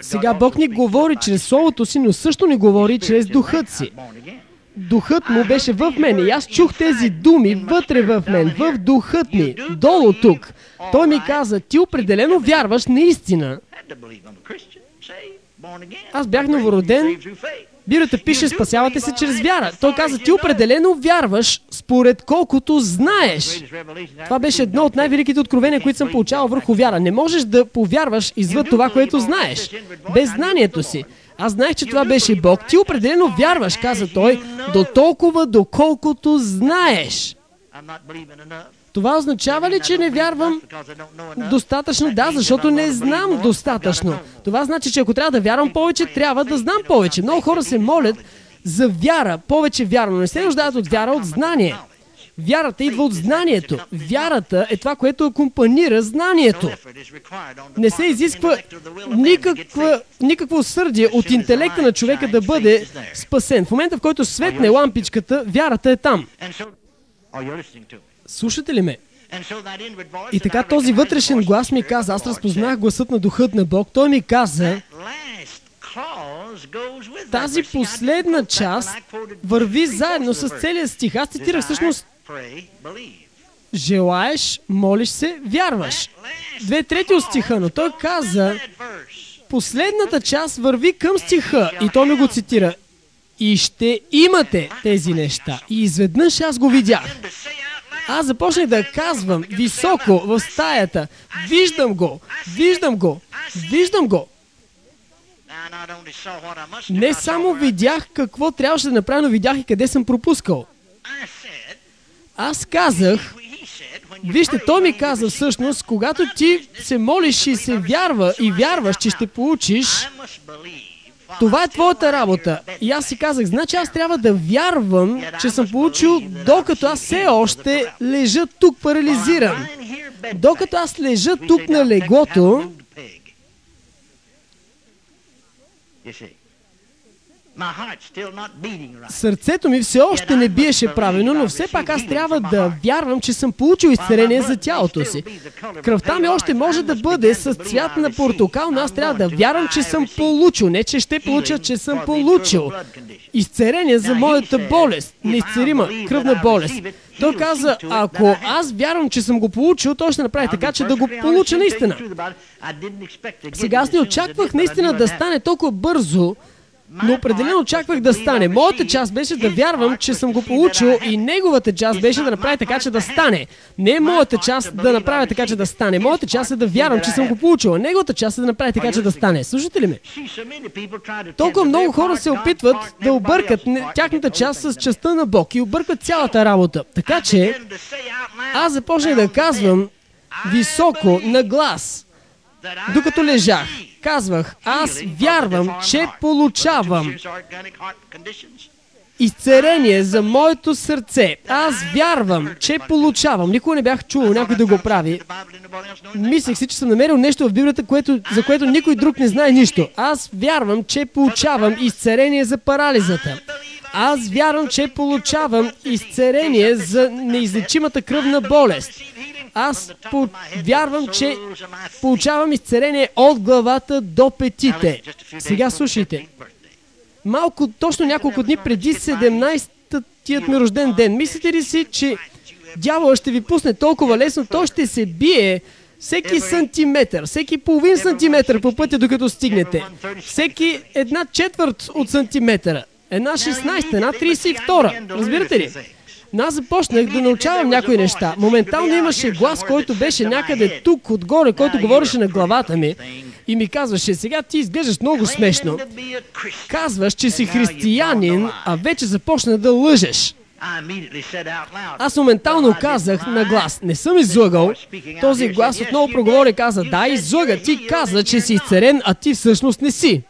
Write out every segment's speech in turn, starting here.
Сега Бог ни говори чрез Словото си, но също ни говори чрез Духът си. Духът му беше в мен и аз чух тези думи вътре в мен, в духът ми, долу тук. Той ми каза, ти определено вярваш наистина. Аз бях новороден, Библията пише, спасявате се чрез вяра. Той каза, ти определено вярваш според колкото знаеш. Това беше едно от най-великите откровения, които съм получавал върху вяра. Не можеш да повярваш извън това, което знаеш. Без знанието си. Аз знаех, че това беше Бог. Ти определено вярваш, каза той, до толкова, доколкото знаеш. Това означава ли, че не вярвам достатъчно? Да, защото не знам достатъчно. Това значи, че ако трябва да вярвам повече, трябва да знам повече. Много хора се молят за вяра, повече вяра, но не се нуждаят от вяра, от знание. Вярата идва от знанието. Вярата е това, което акомпанира знанието. Не се изисква никаква, никакво усърдие от интелекта на човека да бъде спасен. В момента, в който светне лампичката, вярата е там. Слушате ли ме? И така този вътрешен глас ми каза, аз разпознах гласът на духът на Бог, той ми каза, тази последна част върви заедно с целият стих. Аз цитирах всъщност Желаеш, молиш се, вярваш. Две трети от стиха, но той каза, последната част върви към стиха и той ми го цитира. И ще имате тези неща. И изведнъж аз го видях. Аз започнах да казвам високо в стаята. Виждам го, виждам го, виждам го. Не само видях какво трябваше да направя, но видях и къде съм пропускал. Аз казах, вижте, той ми каза всъщност, когато ти се молиш и се вярва и вярваш, че ще получиш, това е твоята работа. И аз си казах, значи аз трябва да вярвам, че съм получил, докато аз все още лежа тук парализиран. Докато аз лежа тук на леглото, Сърцето ми все още не биеше правилно, но все пак аз трябва да вярвам, че съм получил изцеление за тялото си. Кръвта ми още може да бъде с цвят на портокал, но аз трябва да вярвам, че съм получил. Не, че ще получа, че съм получил. Изцеление за моята болест. Неизцерима кръвна болест. Той каза, ако аз вярвам, че съм го получил, той ще направи така, че да го получа наистина. Сега аз не очаквах наистина да стане толкова бързо, но определено очаквах да стане. Моята част беше да вярвам, че съм го получил и неговата част беше да направи така, че да стане. Не моята част да направя така, че да стане. Моята част е да вярвам, че съм го получил. А неговата част е да направи така, че да стане. Слушате ли ме? Толкова много хора се опитват да объркат тяхната част с частта на Бог и объркват цялата работа. Така че аз започнах да казвам високо, на глас, докато лежах. Казвах, аз вярвам, че получавам изцерение за моето сърце. Аз вярвам, че получавам. Никога не бях чувал някой да го прави. Мислех си, че съм намерил нещо в Библията, което, за което никой друг не знае нищо. Аз вярвам, че получавам изцерение за парализата. Аз вярвам, че получавам изцерение за неизлечимата кръвна болест аз по- вярвам, че получавам изцеление от главата до петите. Сега слушайте. Малко, точно няколко дни преди 17-тият ми рожден ден, мислите ли си, че дявола ще ви пусне толкова лесно, той ще се бие всеки сантиметър, всеки половин сантиметър по пътя, докато стигнете. Всеки една четвърт от сантиметъра. Една 16, една 32. Разбирате ли? Но аз започнах да научавам някои неща. Моментално имаше глас, който беше някъде тук, отгоре, който говореше на главата ми и ми казваше, сега ти изглеждаш много смешно. Казваш, че си християнин, а вече започна да лъжеш. Аз моментално казах на глас, не съм излъгал. Този глас отново проговори и каза, да, излъга, ти каза, че си царен, а ти всъщност не си.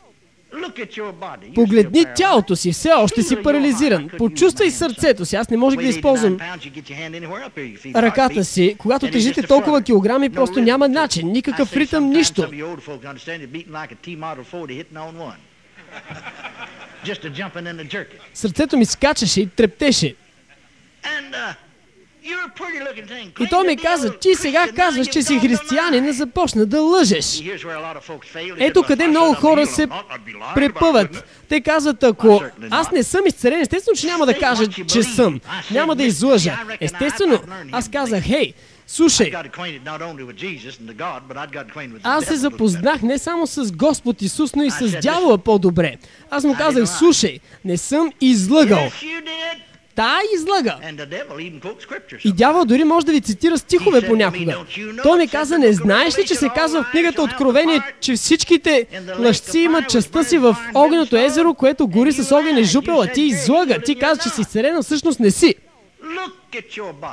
Погледни тялото си, все още си парализиран. Почувствай сърцето си. Аз не можех да използвам ръката си. Когато тежите толкова килограми, просто няма начин. Никакъв ритъм, нищо. Сърцето ми скачаше и трептеше. И той ми каза, ти сега казваш, че си християнин започна да лъжеш. Ето къде много хора се препъват. Те казват, ако аз не съм изцелен, естествено, че няма да кажа, че съм. Няма да излъжа. Естествено, аз казах, хей, Слушай, аз се запознах не само с Господ Исус, но и с дявола по-добре. Аз му казах, слушай, не съм излъгал. Та излъга. И дявол дори може да ви цитира стихове понякога. Той ми каза, не знаеш ли, че се казва в книгата Откровение, че всичките лъжци имат частта си в огненото езеро, което гори с огън и жупела. Ти излъга. Ти каза, че си изцелена, всъщност не си.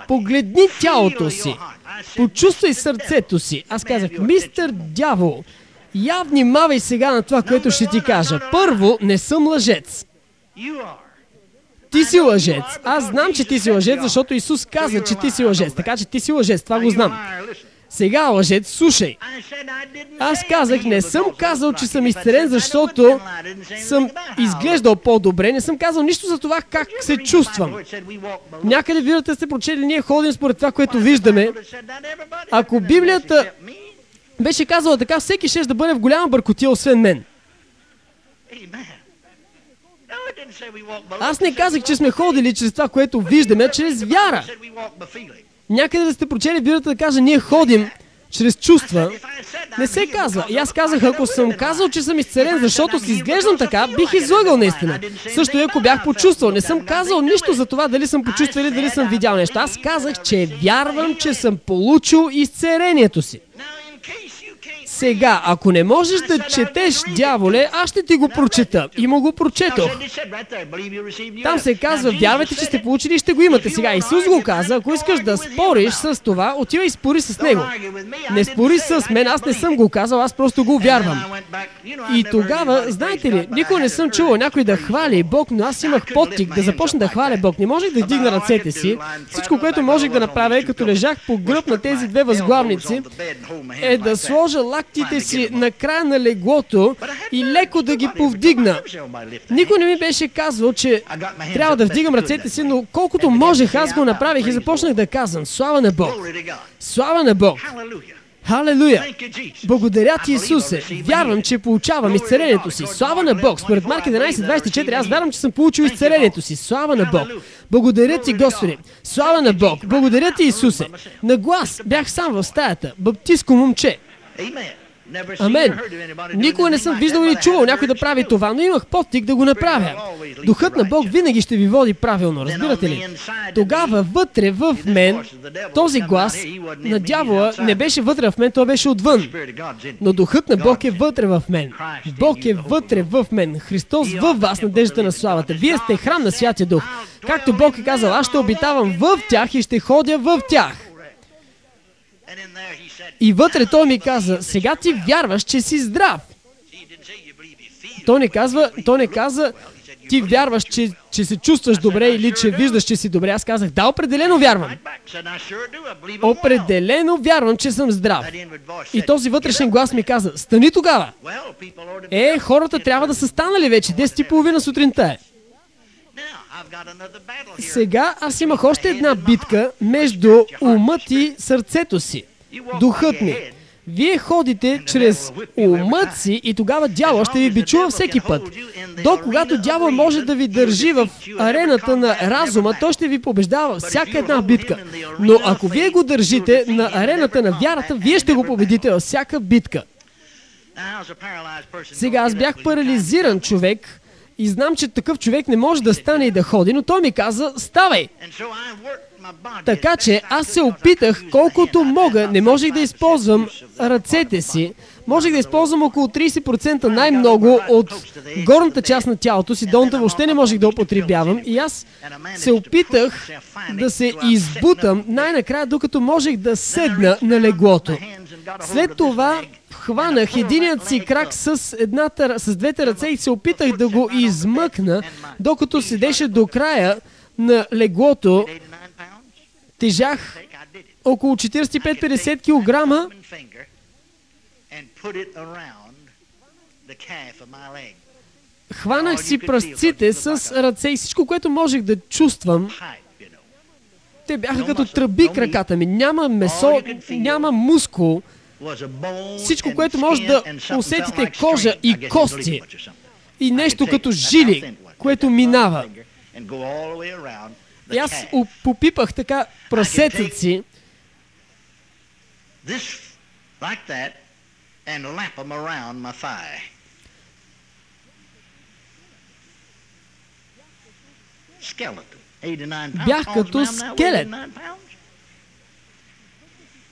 Погледни тялото си. Почувствай сърцето си. Аз казах, мистер дявол, я внимавай сега на това, което ще ти кажа. Първо, не съм лъжец. Ти си лъжец. Аз знам, че ти си лъжец, защото Исус каза, че ти си лъжец. Така че ти си лъжец. Това го знам. Сега, лъжец, слушай. Аз казах, не съм казал, че съм изцелен, защото съм изглеждал по-добре. Не съм казал нищо за това как се чувствам. Някъде вие сте прочели, ние ходим според това, което виждаме. Ако Библията беше казала така, всеки ще да бъде в голяма бъркотия, освен мен. Аз не казах, че сме ходили чрез това, което виждаме, чрез вяра. Някъде да сте прочели Библията да каже, ние ходим чрез чувства, не се казва. И аз казах, ако съм казал, че съм изцелен, защото си изглеждам така, бих излъгал наистина. Също и ако бях почувствал. Не съм казал нищо за това дали съм почувствал или дали съм видял нещо. Аз казах, че вярвам, че съм получил изцелението си. Сега, ако не можеш да четеш, дяволе, аз ще ти го прочета. И му го прочетох. Там се казва, вярвайте, че сте получили и ще го имате. Сега Исус го каза, ако искаш да спориш с това, отивай и спори с него. Не спори с мен, аз не съм го казал, аз просто го вярвам. И тогава, знаете ли, никога не съм чувал някой да хвали Бог, но аз имах подтик да започна да хваля Бог. Не можех да дигна ръцете си. Всичко, което можех да направя, е като лежах по гръб на тези две възглавници, е да сложа лактите си на края на леглото и леко да ги повдигна. Никой не ми беше казвал, че трябва да вдигам ръцете си, но колкото можех, аз го направих и започнах да казвам, слава на Бог. Слава на Бог. Халелуя! Благодаря ти, Исусе! Вярвам, че получавам изцелението си. Слава на Бог! Според Марк 11.24 аз вярвам, че съм получил изцелението си. Слава на Бог! Благодаря ти, Господи! Слава на Бог! Благодаря ти, Исусе! На глас бях сам в стаята. Баптистко момче. Амен. Никога не съм виждал или чувал някой да прави това, но имах подтик да го направя. Духът на Бог винаги ще ви води правилно, разбирате ли? Тогава вътре в мен този глас на дявола не беше вътре в мен, той беше отвън. Но Духът на Бог е вътре в мен. Бог е вътре в мен. Христос във вас, надеждата на славата. Вие сте храм на Святия Дух. Както Бог е казал, аз ще обитавам в тях и ще ходя в тях. И вътре той ми каза, сега ти вярваш, че си здрав. Той не казва, той не каза, ти вярваш, че, че се чувстваш добре или че виждаш, че си добре. Аз казах, да, определено вярвам. Определено вярвам, че съм здрав. И този вътрешен глас ми каза, стани тогава. Е, хората трябва да са станали вече. 10 и половина сутринта е. Сега аз имах още една битка между умът и сърцето си духът ми. Вие ходите чрез умът си и тогава дявол ще ви бичува всеки път. До когато дявол може да ви държи в арената на разума, той ще ви побеждава всяка една битка. Но ако вие го държите на арената на вярата, вие ще го победите във всяка битка. Сега аз бях парализиран човек и знам, че такъв човек не може да стане и да ходи, но той ми каза, ставай! Така че аз се опитах колкото мога, не можех да използвам ръцете си, можех да използвам около 30% най-много от горната част на тялото си, долната въобще не можех да употребявам. И аз се опитах да се избутам най-накрая, докато можех да седна на леглото. След това хванах единият си крак с, едната, с двете ръце и се опитах да го измъкна, докато седеше до края на леглото тежах около 45-50 кг. Хванах си пръстците с ръце и всичко, което можех да чувствам, те бяха като тръби краката ми. Няма месо, няма мускул. Всичко, което може да усетите кожа и кости И нещо като жили, което минава. И аз попипах така прасецът си This, like that, and lap them around my thigh. Skeleton. 89 pounds. Бях като скелет. 89 pounds.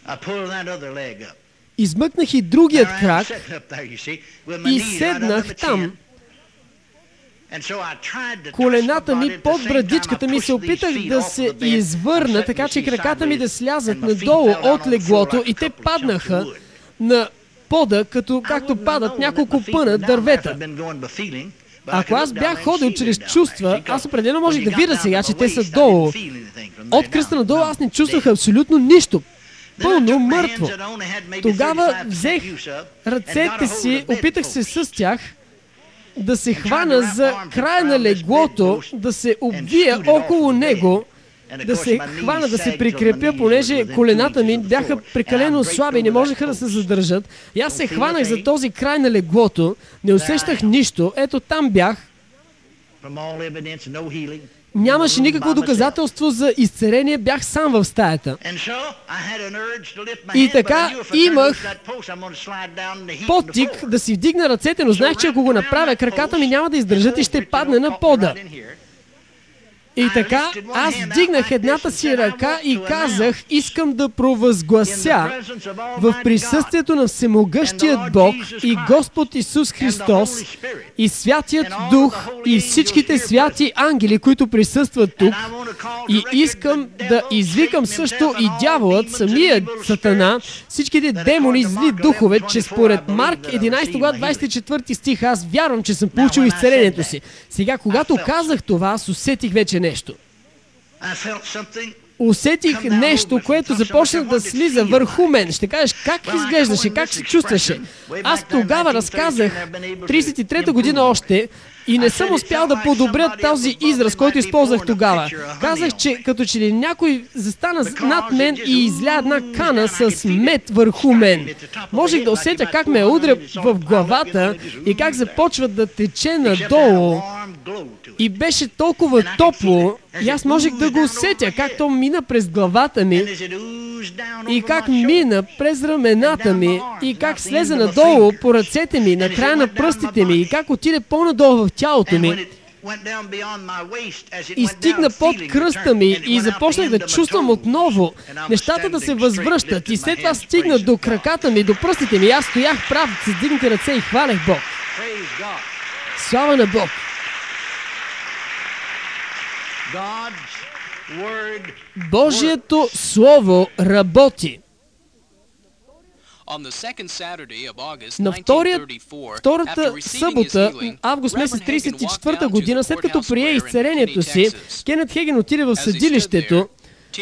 I pulled that other leg up. измъкнах и другият крак и седнах там. Колената ми под брадичката ми се опитах да се извърна, така че краката ми да слязат надолу от леглото и те паднаха на пода, като, както падат няколко пъна дървета. Ако аз бях ходил чрез чувства, аз определено може да видя сега, че те са долу. От кръста надолу аз не чувствах абсолютно нищо. Пълно мъртво. Тогава взех ръцете си, опитах се с тях да се хвана за края на леглото, да се обвия около него, да се хвана, да се прикрепя, понеже колената ми бяха прекалено слаби и не можеха да се задържат. И аз се хванах за този край на леглото, не усещах нищо, ето там бях, нямаше никакво доказателство за изцерение, бях сам в стаята. И така имах Потик да си вдигна ръцете, но знаех, че ако го направя, краката ми няма да издържат и ще падне на пода. И така, аз вдигнах едната си ръка и казах, искам да провъзглася в присъствието на Всемогъщият Бог и Господ Исус Христос и Святият Дух и всичките святи ангели, които присъстват тук. И искам да извикам също и дяволът, самият сатана, всичките демони, зли духове, че според Марк 11 глава 24 стих аз вярвам, че съм получил изцелението си. Сега, когато казах това, аз усетих вече нещо. Усетих нещо, което започна да слиза върху мен. Ще кажеш, как изглеждаше, как се чувстваше. Аз тогава разказах, 33-та година още, и не съм успял да подобря този израз, който използвах тогава. Казах, че като че ли някой застана над мен и изля една кана с мед върху мен. Можех да усетя как ме удря в главата и как започва да тече надолу. И беше толкова топло, и аз можех да го усетя, как то мина през главата ми и как мина през рамената ми и как слезе надолу по ръцете ми, на края на пръстите ми и как отиде по-надолу в тялото ми. И стигна под кръста ми и започнах да чувствам отново нещата да се възвръщат. И след това стигна до краката ми, до пръстите ми. Аз стоях прав с дигнати ръце и хвалех Бог. Слава на Бог! Божието Слово работи. На втория, втората събота, август месец 34 година, след като прие изцелението си, Кенет Хеген отиде в съдилището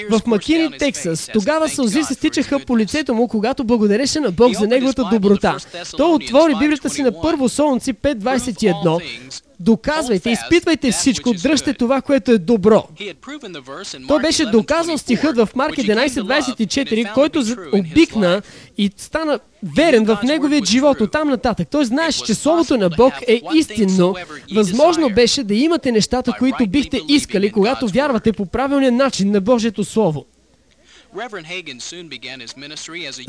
в Макини, Тексас. Тогава сълзи се стичаха по лицето му, когато благодареше на Бог за неговата доброта. Той отвори Библията си на първо Солунци 5.21. Доказвайте, изпитвайте всичко, дръжте това, което е добро. Той беше доказал стихът в Марк 11.24, който обикна и стана верен в неговият живот от там нататък. Той знаеше, че Словото на Бог е истинно. Възможно беше да имате нещата, които бихте искали, когато вярвате по правилния начин на Божието Слово.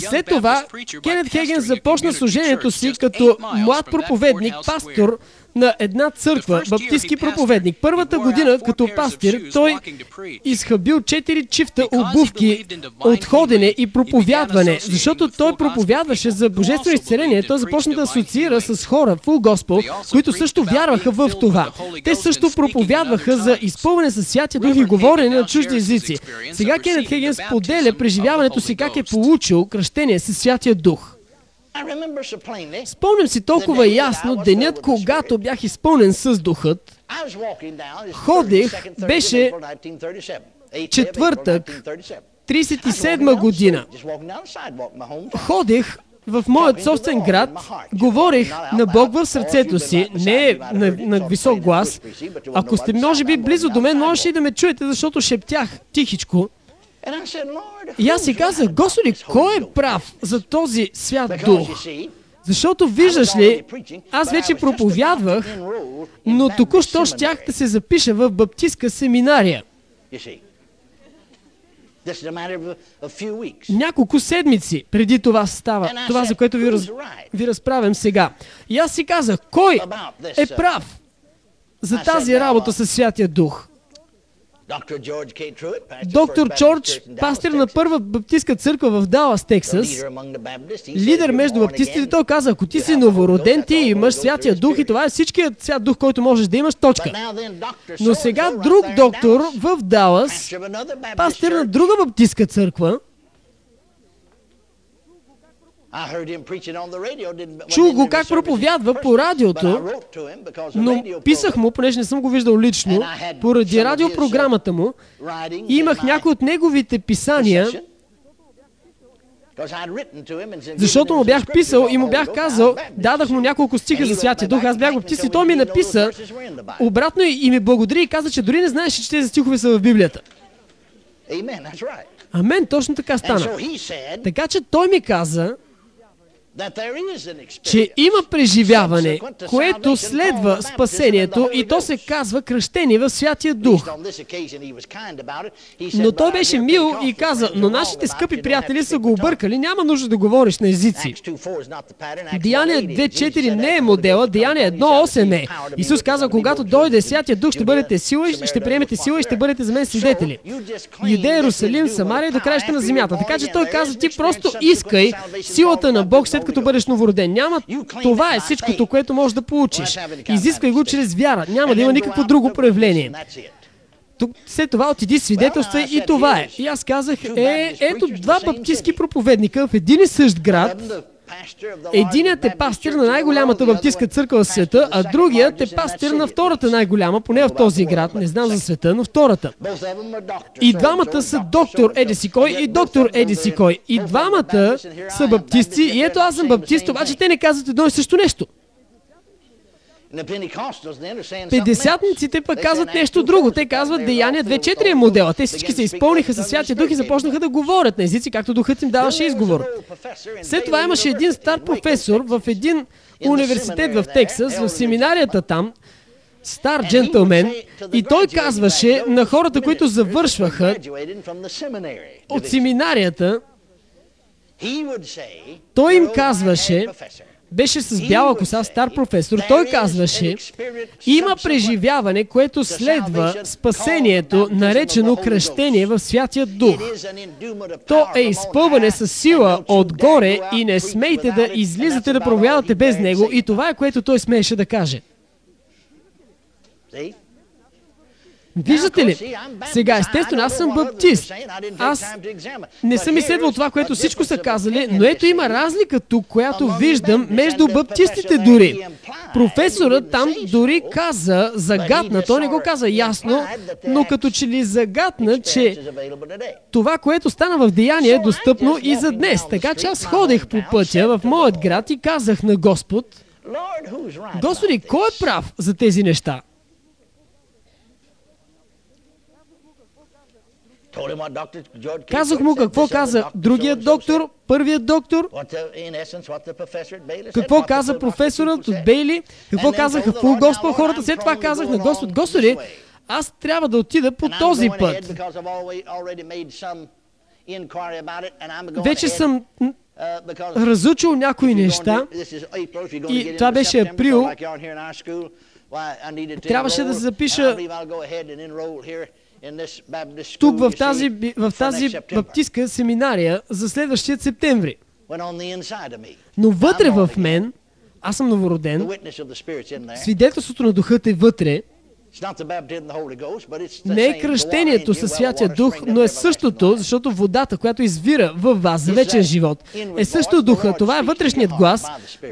След това, Кенет Хеген започна служението си като млад проповедник, пастор на една църква, баптистски проповедник. Първата година като пастир той изхабил четири чифта обувки от ходене и проповядване, защото той проповядваше за божествено изцеление. Той започна да асоциира с хора, фул Госпел, които също вярваха в това. Те също проповядваха за изпълнение с святия дух и говорене на чужди езици. Сега Кенет Хеген споделя преживяването си как е получил кръщение със святия дух. Спомням си толкова ясно денят, когато бях изпълнен с духът. Ходех, беше четвъртък, 37 година. Ходех в моят собствен град, говорих на Бог в сърцето си, не на, на висок глас. Ако сте, може би, близо до мен, можеше и да ме чуете, защото шептях тихичко. И аз си казах, Господи, кой е прав за този свят дух? Защото виждаш ли, аз вече проповядвах, но току-що щях да се запиша в баптистка семинария. Няколко седмици преди това става, това за което ви, раз, ви разправям сега. И аз си казах, кой е прав за тази работа със Святия Дух? Доктор Джордж, пастир на първа баптистка църква в Далас, Тексас, лидер между баптистите, той каза, ако ти си новороден, ти имаш Святия Дух и това е всичкият Свят Дух, който можеш да имаш, точка. Но сега друг доктор в Далас, пастир на друга баптистка църква, Чул го как проповядва по радиото, но писах му, понеже не съм го виждал лично, поради радиопрограмата му, и имах някои от неговите писания, защото му бях писал и му бях казал, дадах му няколко стиха за Святия Дух, аз бях го и той ми написа обратно и ми благодари и каза, че дори не знаеше, че тези стихове са в Библията. Амен, точно така стана. Така че той ми каза, че има преживяване, което следва спасението и то се казва кръщение в Святия Дух. Но той беше мил и каза, но нашите скъпи приятели са го объркали, няма нужда да говориш на езици. Деяние 2.4 не е модела, Деяние 1.8 е. Исус каза, когато дойде Святия Дух, ще бъдете сила, ще приемете сила и ще бъдете за мен свидетели. Юдея, Иерусалим, Самария до краища на земята. Така че той каза, ти просто искай силата на Бог, след като бъдеш новороден. Няма, това е всичкото, което можеш да получиш. Изисквай го чрез вяра. Няма да има никакво друго проявление. Тук, след това отиди свидетелства и това е. И аз казах, е, ето два баптистски проповедника в един и същ град, Единият е пастир на най-голямата баптистка църква в света, а другият е пастир на втората най-голяма, поне в този град, не знам за света, но втората. И двамата са доктор Едиси Кой и доктор Едиси Кой. И двамата са баптисти и ето аз съм баптист, обаче те не казват едно и също нещо. Петдесятниците пък казват нещо друго. Те казват Деяния 2.4 е модела. Те всички се изпълниха със Святия Дух и започнаха да говорят на езици, както Духът им даваше изговор. След това имаше един стар професор в един университет в Тексас, в семинарията там, стар джентълмен, и той казваше на хората, които завършваха от семинарията, той им казваше, беше с бяла коса, стар професор, той казваше, има преживяване, което следва спасението, наречено кръщение в Святия Дух. То е изпълване с сила отгоре и не смейте да излизате да проявявате без него и това е което той смееше да каже. Виждате ли? Сега, естествено, аз съм баптист. Аз не съм изследвал това, което всичко са казали, но ето има разлика тук, която виждам между баптистите дори. Професорът там дори каза, загадна, той не го каза ясно, но като че ли загадна, че това, което стана в деяние е достъпно и за днес. Така че аз ходех по пътя в моят град и казах на Господ, Господи, кой е прав за тези неща? Казах му какво каза другият доктор, първият доктор, какво каза професорът от Бейли, какво казаха? в Господ хората. След това казах на Господ, Господи, аз трябва да отида по този път. Вече съм разучил някои неща. и това беше април. Трябваше да се запиша тук в тази, в тази баптистка семинария за следващия септември. Но вътре в мен, аз съм новороден, свидетелството на духът е вътре, не е кръщението със Святия Дух, но е същото, защото водата, която извира във вас за вечен живот, е също духа. Това е вътрешният глас.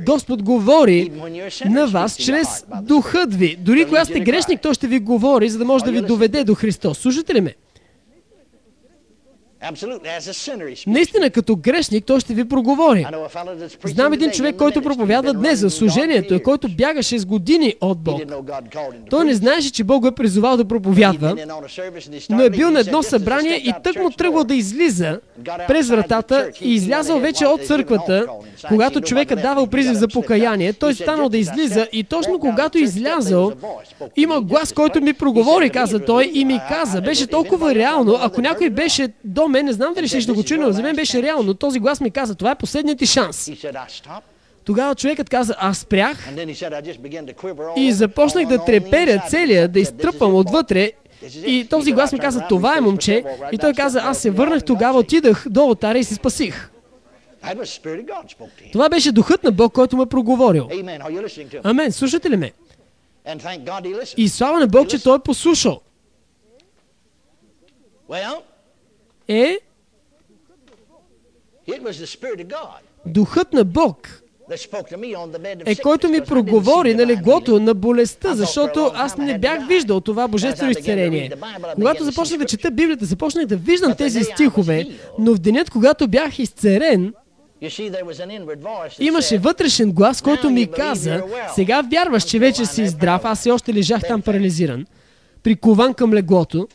Господ говори на вас чрез духът ви. Дори когато сте грешник, той ще ви говори, за да може да ви доведе до Христос. Слушате ли ме? Наистина, като грешник, той ще ви проговори. Знам един човек, който проповядва днес за служението и който бягаше с години от Бог. Той не знаеше, че Бог го е призовал да проповядва, но е бил на едно събрание и тък му тръгвал да излиза през вратата и излязал вече от църквата, когато човека давал призив за покаяние, той станал да излиза и точно когато излязал, има глас, който ми проговори, каза той, и ми каза, беше толкова реално, ако някой беше до мен, не знам дали ще да го чуя, но за мен беше реално. Този глас ми каза, това е последният ти шанс. Тогава човекът каза, аз спрях и започнах да треперя целия, да изтръпвам отвътре и този глас ми каза, това е момче. И той каза, аз се върнах тогава, отидах до алтаря и се спасих. Това беше духът на Бог, който ме проговорил. Амен. Слушате ли ме? И слава на Бог, че той е послушал. Е, духът на Бог. е който ми проговори на леглото на болестта, защото аз не бях виждал това божествено изцеление. Когато започнах да чета Библията, започнах да виждам тези стихове, но в денят, когато бях изцерен, Имаше вътрешен глас, който ми каза, сега вярваш, че вече си здрав, аз все още лежах там парализиран, прикован към леглото.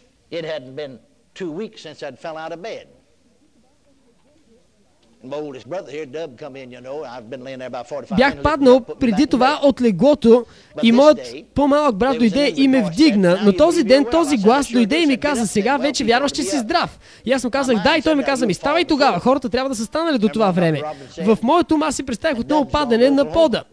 Бях паднал преди това от леглото и моят по-малък брат дойде и ме вдигна, но този ден този глас дойде и ми каза, сега вече вярваш, че си здрав. И аз му казах, да, и той ми каза, ми ставай тогава, хората трябва да са станали до това време. В моето ум аз си представих отново падане на пода.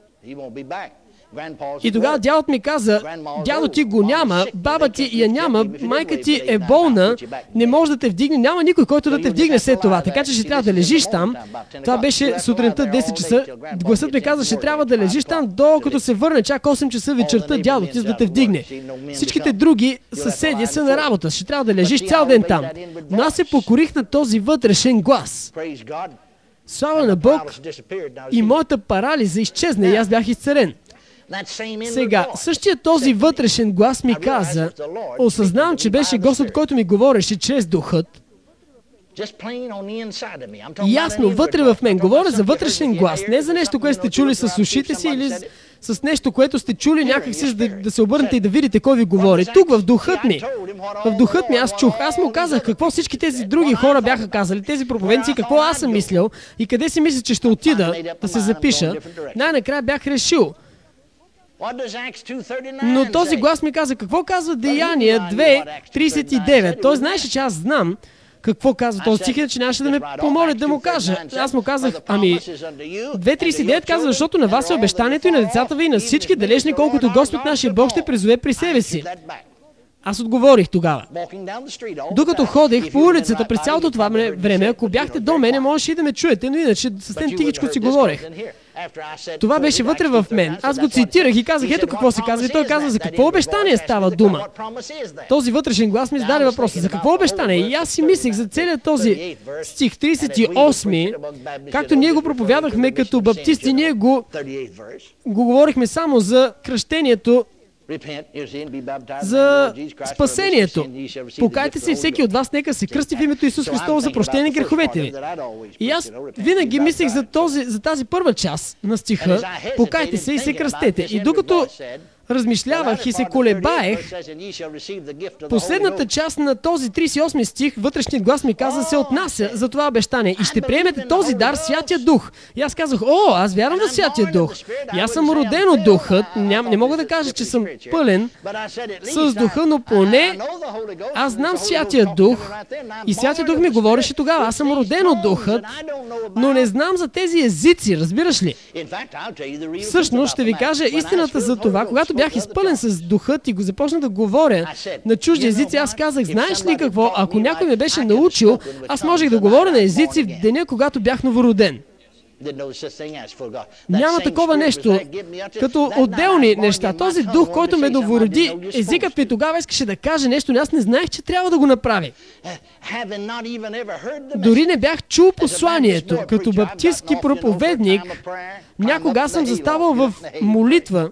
И тогава дядът ми каза, дядо ти го няма, баба ти я няма, майка ти е болна, не може да те вдигне, няма никой, който да те вдигне след това, така че ще трябва да лежиш там. Това беше сутринта 10 часа. Гласът ми каза, ще трябва да лежиш там, докато се върне чак 8 часа вечерта дядо ти, за да те вдигне. Всичките други съседи са на работа, ще трябва да лежиш цял ден там. Но аз се покорих на този вътрешен глас. Слава на Бог и моята парализа изчезна и аз бях изцелен. Сега, същия този вътрешен глас ми каза, осъзнавам, че беше Господ, който ми говореше чрез духът. Ясно, вътре в мен. Говоря за вътрешен глас, не за нещо, което сте чули с ушите си или с нещо, което сте чули някакси, за да, да се обърнете и да видите кой ви говори. Тук в духът ми, в духът ми аз чух. Аз му казах какво всички тези други хора бяха казали, тези проповедници, какво аз съм мислил и къде си мисля, че ще отида да се запиша. Най-накрая бях решил – но този глас ми каза, какво казва Деяния 2.39? Той знаеше, че аз знам какво казва този стих, че нямаше да ме помоля да му кажа. Аз му казах, ами 2.39 казва, защото на вас е обещанието и на децата ви и на всички далечни, колкото Господ нашия Бог ще призове при себе си. Аз отговорих тогава. Докато ходех по улицата през цялото това време, ако бяхте до мене, можеше и да ме чуете, но иначе съвсем тихичко си говорех. Това беше вътре в мен. Аз го цитирах и казах, ето какво се казва. И той казва, за какво обещание става дума? Този вътрешен глас ми зададе въпроса, за какво обещание? И аз си мислех за целият този стих 38, както ние го проповядахме като баптисти, ние го, го говорихме само за кръщението за спасението. Покайте се всеки от вас нека се кръсти в името Исус Христос за прощение греховете ви. И аз винаги мислех за, този, за тази първа част на стиха. Покайте се и се кръстете. И докато размишлявах и се колебаех, последната част на този 38 стих, вътрешният глас ми каза, се отнася за това обещание. И ще приемете този дар, Святия Дух. И аз казах, о, аз вярвам в Святия Дух. И аз съм роден от Духът. Ням, не мога да кажа, че съм пълен с Духа, но поне аз знам Святия Дух. И Святия Дух ми говореше тогава. Аз съм роден от Духът, но не знам за тези езици, разбираш ли? Всъщност ще ви кажа истината за това, когато бях изпълнен с духът и го започнах да говоря на чужди езици, аз казах, знаеш ли какво, ако някой ме беше научил, аз можех да говоря на езици в деня, когато бях новороден. Няма такова нещо, като отделни неща. Този дух, който ме новороди, езикът ми тогава искаше да каже нещо, но аз не знаех, че трябва да го направи. Дори не бях чул посланието. Като баптистски проповедник, някога съм заставал в молитва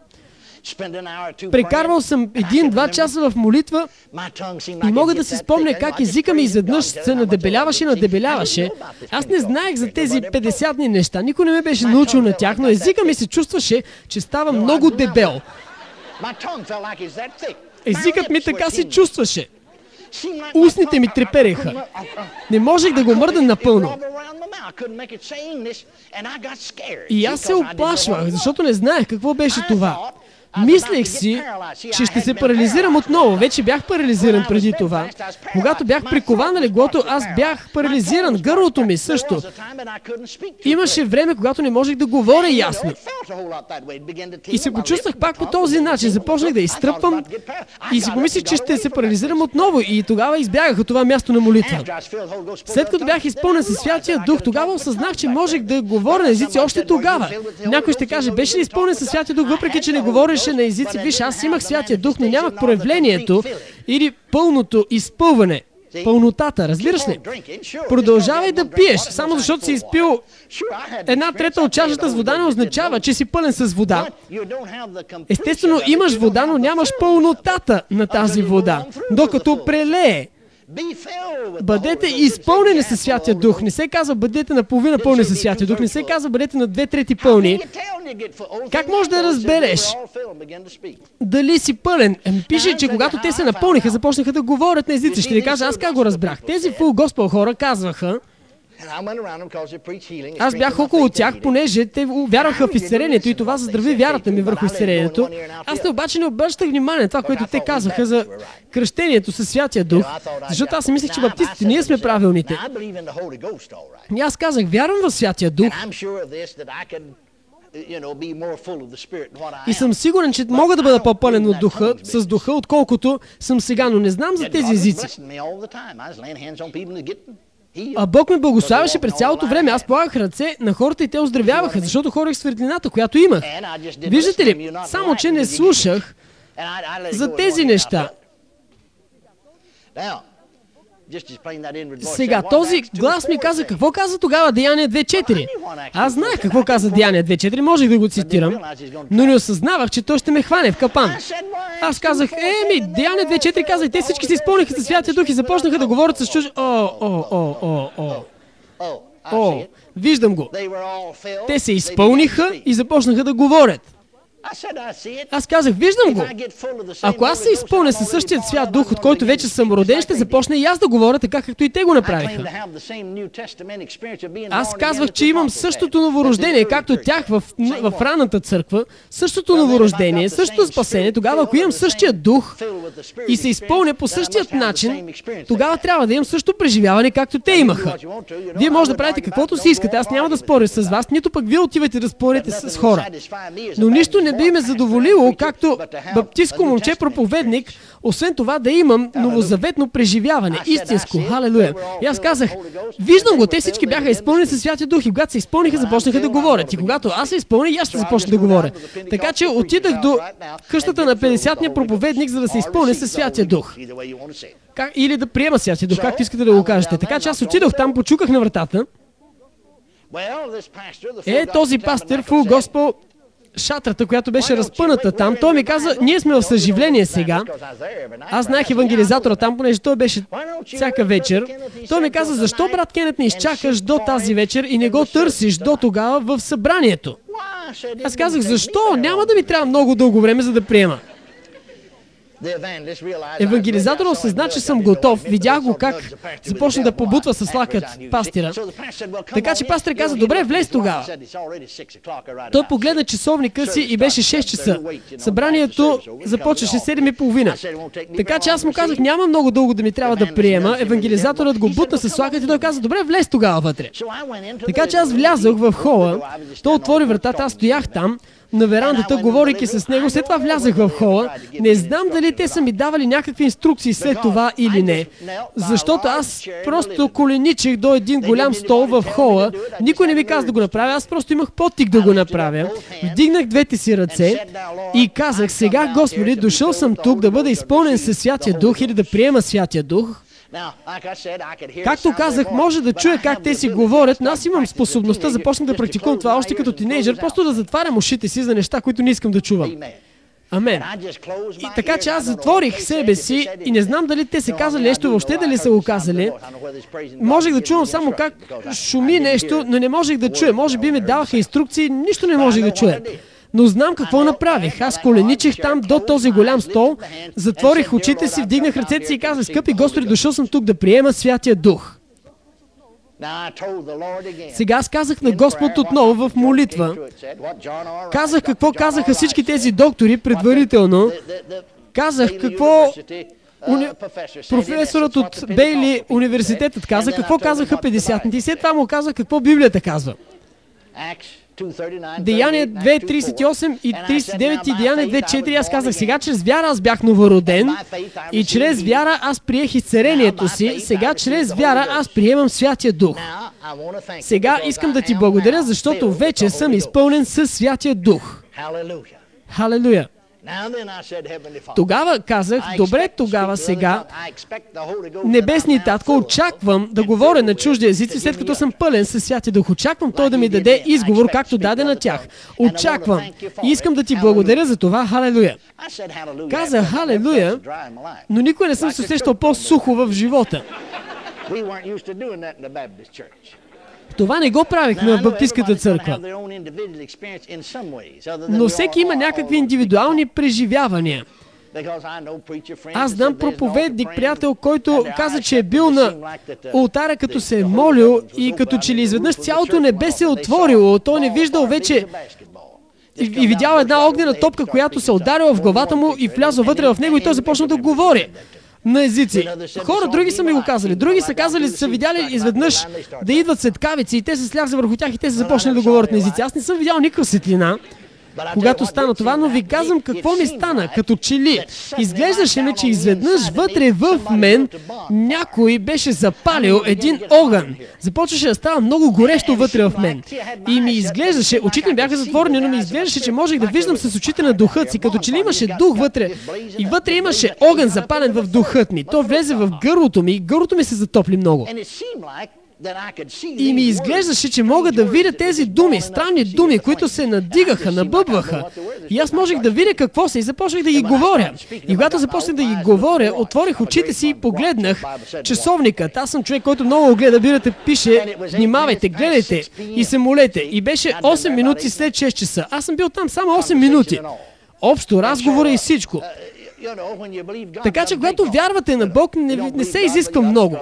Прекарвал съм един-два часа в молитва и мога да си спомня как езика ми изведнъж се надебеляваше надебеляваше. Аз не знаех за тези 50 дни неща. Никой не ме беше научил на тях, но езика ми се чувстваше, че става много дебел. Езикът ми така се чувстваше. Устните ми трепереха. Не можех да го мърда напълно. И аз се оплашвах, защото не знаех какво беше това. Мислех си, че ще се парализирам отново. Вече бях парализиран преди това. Когато бях прикован на леглото, аз бях парализиран. Гърлото ми също. Имаше време, когато не можех да говоря ясно. И се почувствах пак по този начин. Започнах да изтръпвам и си помислих, че ще се парализирам отново. И тогава избягах от това място на молитва. След като бях изпълнен със Святия Дух, тогава осъзнах, че можех да говоря на езици още тогава. Някой ще каже, беше ли изпълнен със Святия Дух, въпреки че не говориш говореше на езици. Виж, аз имах Святия Дух, но нямах проявлението или пълното изпълване. Пълнотата, разбираш ли? Продължавай да пиеш, само защото си изпил една трета от чашата с вода не означава, че си пълен с вода. Естествено, имаш вода, но нямаш пълнотата на тази вода, докато прелее. Бъдете изпълнени със Святия Дух. Не се казва бъдете наполовина пълни със Святия Дух. Не се казва бъдете на две трети пълни. Как можеш да разбереш дали си пълен? Ами пише, че когато те се напълниха, започнаха да говорят на езици. Ще ви кажа аз как го разбрах. Тези фул госпел хора казваха, аз бях около тях, понеже те вярваха в изцелението и това заздрави вярата ми върху изцелението. Аз не обаче не обръщах внимание на това, което те казаха за кръщението със Святия Дух, защото аз мислех, че баптистите, ние сме правилните. И аз казах, вярвам в Святия Дух. И съм сигурен, че мога да бъда по-пълен от духа, с духа, отколкото съм сега, но не знам за тези езици. А Бог ме благославяше през цялото време. Аз полагах ръце на хората и те оздравяваха, защото хорих светлината, която имах. Виждате ли, само че не слушах за тези неща. Сега, този глас ми каза, какво каза тогава Деяние 2.4? Аз знаех какво каза Деяние 2.4, можех да го цитирам, но не осъзнавах, че той ще ме хване в капан. Аз казах, еми, Деяние 2.4 каза и те всички се изпълниха със Святия Дух и започнаха да говорят с чужи... О, о, о, о, о. О, виждам го. Те се изпълниха и започнаха да говорят. Аз казах, виждам го. Ако аз се изпълня със същия свят дух, от който вече съм роден, ще започна и аз да говоря така, както и те го направиха. Аз казвах, че имам същото новорождение, както тях в, в ранната църква, същото новорождение, същото спасение. Тогава, ако имам същия дух и се изпълня по същият начин, тогава трябва да имам също преживяване, както те имаха. Вие може да правите каквото си искате. Аз няма да споря с вас, нито пък вие отивате да спорите с хора. Но нищо не би ме задоволило, както баптистко момче проповедник, освен това да имам новозаветно преживяване, истинско. Халелуя. И аз казах, виждам го, те всички бяха изпълнени със Святия Дух и когато се изпълниха, започнаха да говорят. И когато аз се изпълня, аз ще започна да говоря. Така че отидах до къщата на 50-ния проповедник, за да се изпълня със Святия Дух. Как, или да приема Святия Дух, както искате да го кажете. Така че аз отидох там, почуках на вратата. Е, този пастир, фул Госпел, шатрата, която беше разпъната там, той ми каза, ние сме в съживление сега. Аз знаех евангелизатора там, понеже той беше всяка вечер. Той ми каза, защо брат Кенет не изчакаш до тази вечер и не го търсиш до тогава в събранието? Аз казах, защо? Няма да ми трябва много дълго време, за да приема. Евангелизатор осъзна, че съм готов. Видях го как започна да побутва с лакът пастира. Така че пастир каза, добре, влез тогава. Той погледна часовника си и беше 6 часа. Събранието започваше 7.30. Така че аз му казах, няма много дълго да ми трябва да приема. Евангелизаторът го бутна с лакът и той каза, добре, влез тогава вътре. Така че аз влязох в хола. Той отвори вратата, аз стоях там на верандата, говорейки с него. След това влязах в хола. Не знам дали те са ми давали някакви инструкции след това или не. Защото аз просто коленичих до един голям стол в хола. Никой не ми каза да го направя. Аз просто имах потик да го направя. Вдигнах двете си ръце и казах, сега, Господи, дошъл съм тук да бъда изпълнен със Святия Дух или да приема Святия Дух. Както казах, може да чуя как те си говорят, но аз имам способността, започнах да практикувам това още като тинейджър, просто да затварям ушите си за неща, които не искам да чувам. Амен. И така че аз затворих себе си и не знам дали те са казали нещо, въобще дали са го казали. Можех да чувам само как шуми нещо, но не можех да чуя. Може би ми даваха инструкции, нищо не можех да чуя. Но знам какво направих. Аз коленичих там до този голям стол, затворих очите си, вдигнах ръцете си и казах, скъпи Господи, дошъл съм тук да приема Святия Дух. Сега аз казах на Господ отново в молитва. Казах какво казаха всички тези доктори предварително. Казах какво уни... професорът от Бейли университетът каза, какво казаха 50-те и след това му казах какво Библията казва. Деяние 2.38 и 39 и Деяние 2.4 аз казах, сега чрез вяра аз бях новороден и чрез вяра аз приех изцерението си, сега чрез вяра аз приемам Святия Дух. Сега искам да ти благодаря, защото вече съм изпълнен със Святия Дух. Халелуя! Тогава казах, добре, тогава сега, Небесни Татко, очаквам да говоря на чужди езици, след като съм пълен със Святия Дух. Очаквам Той да ми даде изговор, както даде на тях. Очаквам. И искам да ти благодаря за това. Халелуя. Каза Халелуя, но никой не съм се усещал по-сухо в живота. Това не го правихме в Баптистската църква. Но всеки има някакви индивидуални преживявания. Аз знам проповедник, приятел, който каза, че е бил на ултара, като се е молил и като че ли изведнъж цялото небе се е отворило. Той не виждал вече и, видял една огнена топка, която се ударила в главата му и влязла вътре в него и той започна да говори на езици. Хора, други са ми го казали. Други са казали, са видяли изведнъж да идват светкавици и те се сляза върху тях и те са започнали да говорят на езици. Аз не съм видял никаква светлина когато стана това, но ви казвам какво ми стана. Като че ли изглеждаше ми, че изведнъж вътре в мен някой беше запалил един огън. Започваше да става много горещо вътре в мен. И ми изглеждаше, очите ми бяха затворени, но ми изглеждаше, че можех да виждам с очите на духът си, като че ли имаше дух вътре. И вътре имаше огън запален в духът ми. То влезе в гърлото ми и гърлото ми се затопли много. И ми изглеждаше, че мога да видя тези думи, странни думи, които се надигаха, набъбваха. И аз можех да видя какво са и започнах да ги говоря. И когато започнах да ги говоря, отворих очите си и погледнах часовникът. Аз съм човек, който много гледа Библията, пише, внимавайте, гледайте и се молете. И беше 8 минути след 6 часа. Аз съм бил там само 8 минути. Общо разговора и всичко. Така че, когато вярвате на Бог, не, не се изисква много.